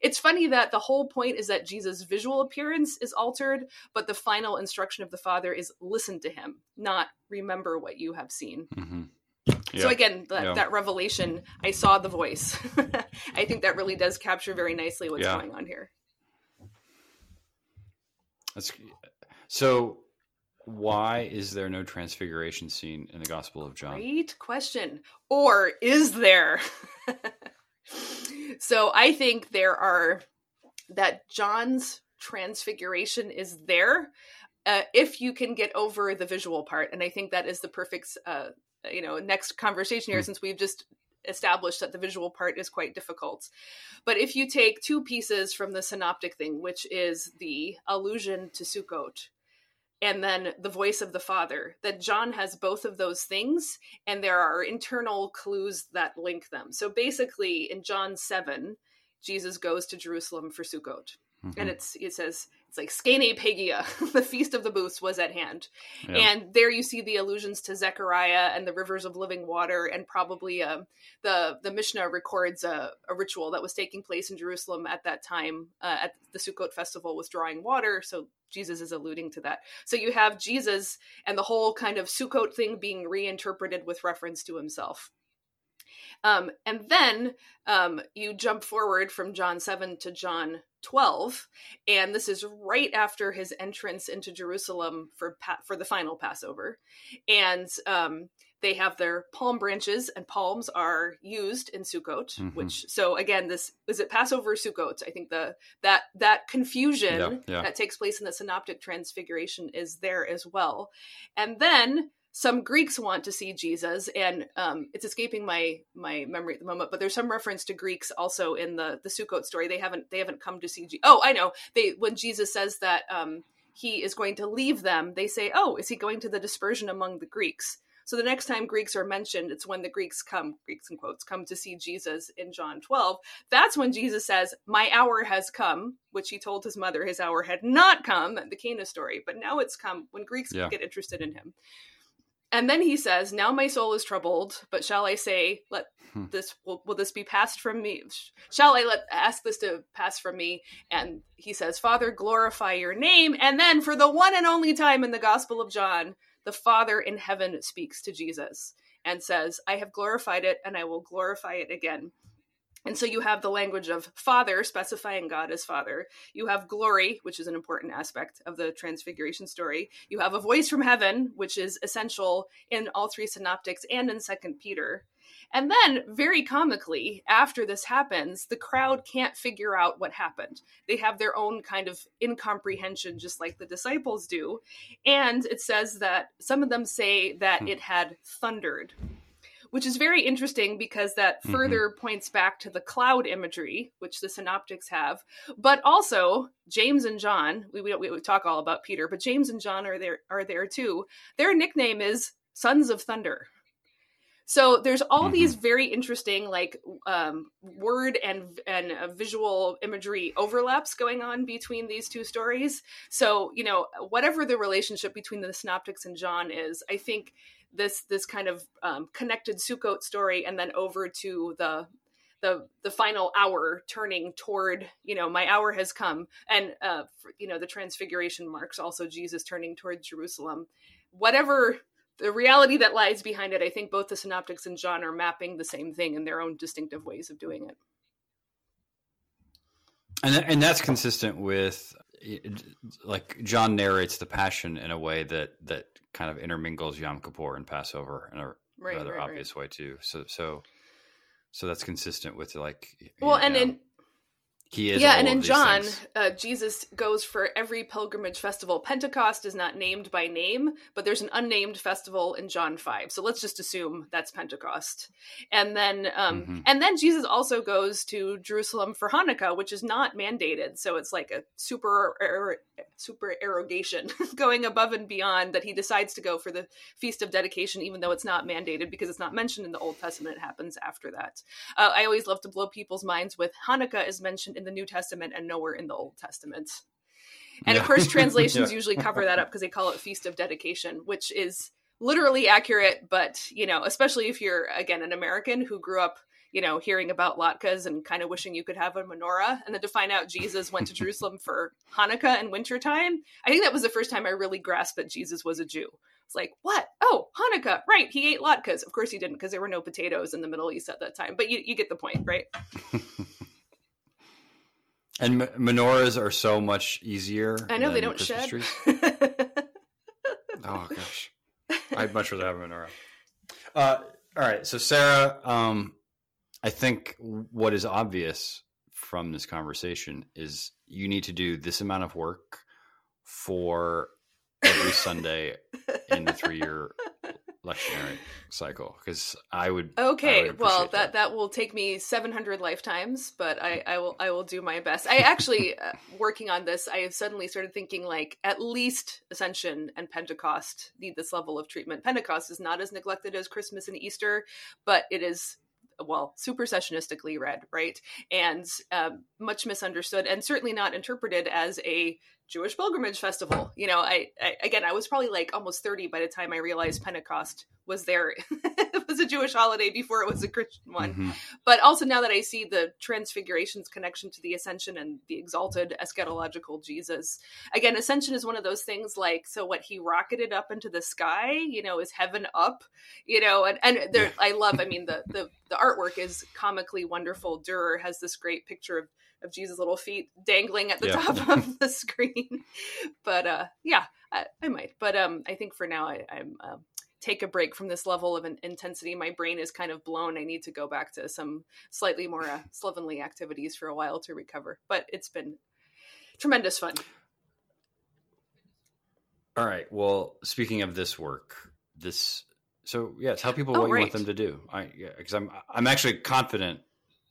it's funny that the whole point is that jesus visual appearance is altered but the final instruction of the father is listen to him not remember what you have seen mm-hmm. Yeah. So again, that, yeah. that, revelation, I saw the voice. *laughs* I think that really does capture very nicely what's yeah. going on here. That's so. Why is there no transfiguration scene in the Gospel of John? Great question. Or is there? *laughs* so I think there are that John's transfiguration is there uh, if you can get over the visual part, and I think that is the perfect. Uh, you know, next conversation here, mm. since we've just established that the visual part is quite difficult. But if you take two pieces from the synoptic thing, which is the allusion to Sukkot, and then the voice of the Father, that John has both of those things, and there are internal clues that link them. So basically, in John 7, Jesus goes to Jerusalem for Sukkot. Mm-hmm. And it's it says it's like skenopegia, *laughs* the feast of the booths was at hand. Yeah. And there you see the allusions to Zechariah and the rivers of living water, and probably uh, the the Mishnah records a, a, ritual that was taking place in Jerusalem at that time uh, at the Sukkot festival was drawing water. So Jesus is alluding to that. So you have Jesus and the whole kind of Sukkot thing being reinterpreted with reference to himself. Um, and then um, you jump forward from John 7 to John 12 and this is right after his entrance into jerusalem for pa- for the final passover and um, they have their palm branches and palms are used in sukkot mm-hmm. which so again this is it passover sukkot i think the that that confusion yeah, yeah. that takes place in the synoptic transfiguration is there as well and then some Greeks want to see Jesus, and um, it's escaping my my memory at the moment. But there's some reference to Greeks also in the the Sukkot story. They haven't they haven't come to see. Je- oh, I know. They when Jesus says that um, he is going to leave them, they say, "Oh, is he going to the dispersion among the Greeks?" So the next time Greeks are mentioned, it's when the Greeks come, Greeks in quotes, come to see Jesus in John 12. That's when Jesus says, My hour has come, which he told his mother his hour had not come, the Cana story, but now it's come when Greeks yeah. get interested in him. And then he says, "Now my soul is troubled, but shall I say, let hmm. this will, will this be passed from me? Shall I let ask this to pass from me?" And he says, "Father, glorify your name." And then for the one and only time in the Gospel of John, the Father in heaven speaks to Jesus and says, "I have glorified it and I will glorify it again." And so you have the language of Father, specifying God as Father. You have glory, which is an important aspect of the Transfiguration story. You have a voice from heaven, which is essential in all three synoptics and in Second Peter. And then, very comically, after this happens, the crowd can't figure out what happened. They have their own kind of incomprehension, just like the disciples do. And it says that some of them say that hmm. it had thundered which is very interesting because that mm-hmm. further mm-hmm. points back to the cloud imagery, which the synoptics have. But also, James and John, we, we, we talk all about Peter, but James and John are there are there too. Their nickname is Sons of Thunder. So there's all mm-hmm. these very interesting like um, word and and uh, visual imagery overlaps going on between these two stories. So you know whatever the relationship between the synoptics and John is, I think this this kind of um, connected Sukkot story and then over to the the the final hour turning toward you know my hour has come and uh you know the transfiguration marks also jesus turning toward jerusalem whatever the reality that lies behind it, I think both the synoptics and John are mapping the same thing in their own distinctive ways of doing it. And and that's consistent with like John narrates the passion in a way that that kind of intermingles Yom Kippur and Passover in a right, rather right, obvious right. way too. So so so that's consistent with like well, and in he is. Yeah, and in John, uh, Jesus goes for every pilgrimage festival. Pentecost is not named by name, but there's an unnamed festival in John five. So let's just assume that's Pentecost. And then, um, mm-hmm. and then Jesus also goes to Jerusalem for Hanukkah, which is not mandated. So it's like a super er, supererogation *laughs* going above and beyond that he decides to go for the feast of dedication, even though it's not mandated because it's not mentioned in the Old Testament. It happens after that. Uh, I always love to blow people's minds with Hanukkah is mentioned in the New Testament and nowhere in the Old Testament. And yeah. of course, *laughs* translations yeah. usually cover that up because they call it Feast of Dedication, which is literally accurate, but you know, especially if you're again an American who grew up, you know, hearing about latkes and kind of wishing you could have a menorah, and then to find out Jesus went to *laughs* Jerusalem for Hanukkah and wintertime, I think that was the first time I really grasped that Jesus was a Jew. It's like, what? Oh, Hanukkah, right? He ate latkes. Of course he didn't, because there were no potatoes in the Middle East at that time. But you, you get the point, right? *laughs* And menorahs are so much easier. I know they don't Christmas shed. *laughs* oh gosh, I'd much rather have a menorah. Uh, all right, so Sarah, um, I think what is obvious from this conversation is you need to do this amount of work for every Sunday in the three year lectionary cycle because I would. Okay, I would well that, that, that will take me seven hundred lifetimes, but I I will I will do my best. I actually *laughs* uh, working on this. I have suddenly started thinking like at least Ascension and Pentecost need this level of treatment. Pentecost is not as neglected as Christmas and Easter, but it is well supersessionistically read right and um, much misunderstood and certainly not interpreted as a Jewish pilgrimage festival. You know, I, I, again, I was probably like almost 30 by the time I realized Pentecost was there. *laughs* it was a Jewish holiday before it was a Christian one. Mm-hmm. But also now that I see the transfiguration's connection to the ascension and the exalted eschatological Jesus. Again, ascension is one of those things like so what he rocketed up into the sky, you know, is heaven up, you know, and and there I love, I mean the *laughs* the the artwork is comically wonderful. Durer has this great picture of of Jesus' little feet dangling at the yeah. top of the *laughs* screen. but uh, yeah, I, I, might. But um, I think for now, I, am uh, take a break from this level of an intensity. My brain is kind of blown. I need to go back to some slightly more uh, slovenly activities for a while to recover. But it's been tremendous fun. All right. Well, speaking of this work, this so yeah, tell people oh, what right. you want them to do. I because yeah, I'm I'm actually confident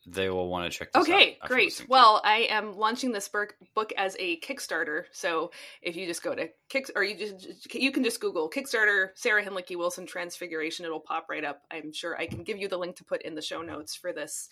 they will want to check okay great. well i am launching this book as a kickstarter so if you just go to kick or you just you can just google kickstarter sarah hinlicky wilson transfiguration it'll pop right up. I'm sure i can give you the link to put in the show notes for this.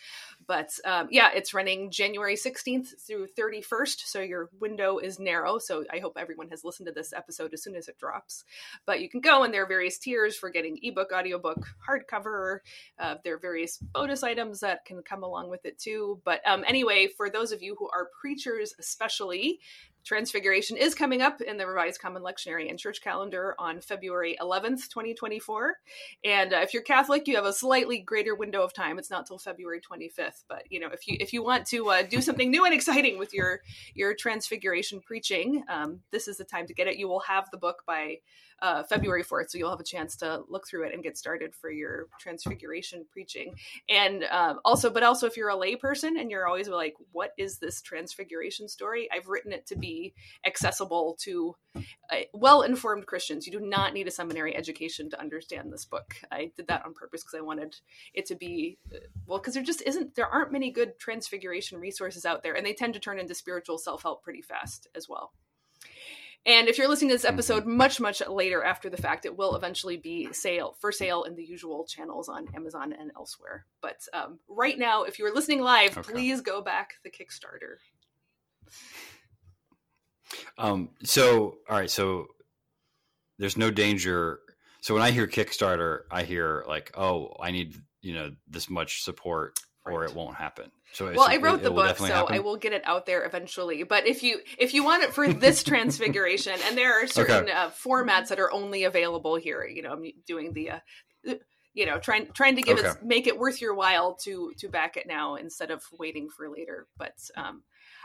But um, yeah it's running january 16th through 31st so your window is narrow so i hope everyone has listened to this episode as soon as it drops. But you can go and there are various tiers for getting ebook audiobook hardcover uh, there are various bonus items that can come along along with it too. But um, anyway, for those of you who are preachers, especially, Transfiguration is coming up in the Revised Common Lectionary and Church Calendar on February 11th, 2024. And uh, if you're Catholic, you have a slightly greater window of time. It's not till February 25th. But you know, if you if you want to uh, do something new and exciting with your your Transfiguration preaching, um, this is the time to get it. You will have the book by uh, February 4th. So you'll have a chance to look through it and get started for your transfiguration preaching. And um, also, but also if you're a layperson and you're always like, what is this transfiguration story? I've written it to be accessible to uh, well informed Christians. You do not need a seminary education to understand this book. I did that on purpose because I wanted it to be, uh, well, because there just isn't, there aren't many good transfiguration resources out there, and they tend to turn into spiritual self help pretty fast as well. And if you're listening to this episode much, much later after the fact, it will eventually be sale for sale in the usual channels on Amazon and elsewhere. But um, right now, if you're listening live, Okay. please go back the Kickstarter. Um, so, all right. So there's no danger. So when I hear Kickstarter, I hear like, oh, I need, you know, this much support or Right. it won't happen. So Well, I wrote it the will book, so happen? I will get it out there eventually. But if you if you want it for this *laughs* transfiguration, and there are certain uh, formats that are only available here. You know, I'm doing the. Uh, you know, trying trying to give it make it worth your while to to back it now instead of waiting for later. But um,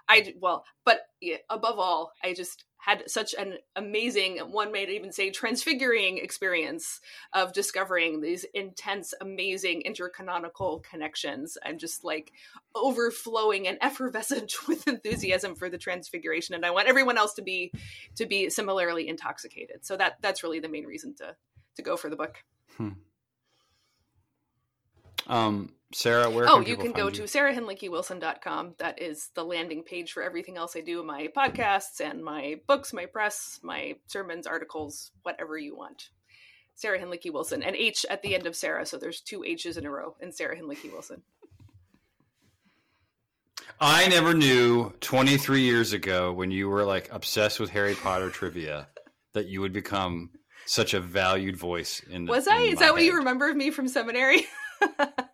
I well, but yeah, above all, I just had such an amazing, one may even say transfiguring experience of discovering these intense, amazing intercanonical connections. I'm just like overflowing and effervescent *laughs* with enthusiasm for the transfiguration, and I want everyone else to be to be similarly intoxicated. So that that's really the main reason to to go for the book. Um, Sarah, where? oh, can you can go find to you? sarahhinlickywilson.com. That is the landing page for everything else I do my podcasts and my books, my press, my sermons, articles, whatever you want. Sarah Hinlicky Wilson. And H at the end of Sarah. So there's two H's in a row in Sarah Hinlicky Wilson. I never knew 23 years ago when you were like obsessed with Harry Potter trivia *laughs* that you would become such a valued voice in the, Was I? in Is that what you remember of me from seminary? *laughs*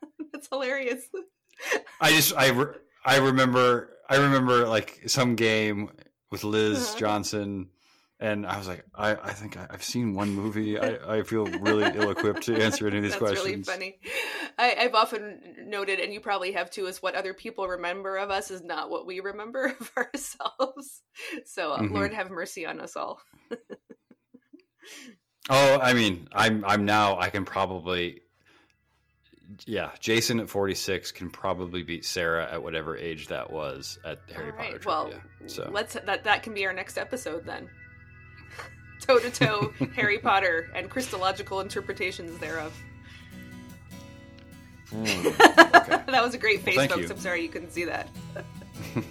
That's hilarious. *laughs* I just I re- I remember I remember like some game with Liz Uh-huh. Johnson, and I was like, I, I think I, I've seen one movie. I, I feel really ill equipped to answer any of these That's questions. really funny. I, I've often noted, and you probably have too, is what other people remember of us is not what we remember *laughs* of ourselves. So, uh, Mhm. Lord have mercy on us all. *laughs* Oh, I mean, I'm I'm now I can probably yeah, Jason at 46 can probably beat Sarah at whatever age that was at Harry All Potter trivia. well, so Let's that that can be our next episode then. Toe to toe, Harry Potter and Christological interpretations thereof. *laughs* Mm. that was a great face, Well, thank folks. you. I'm sorry you couldn't see that. *laughs*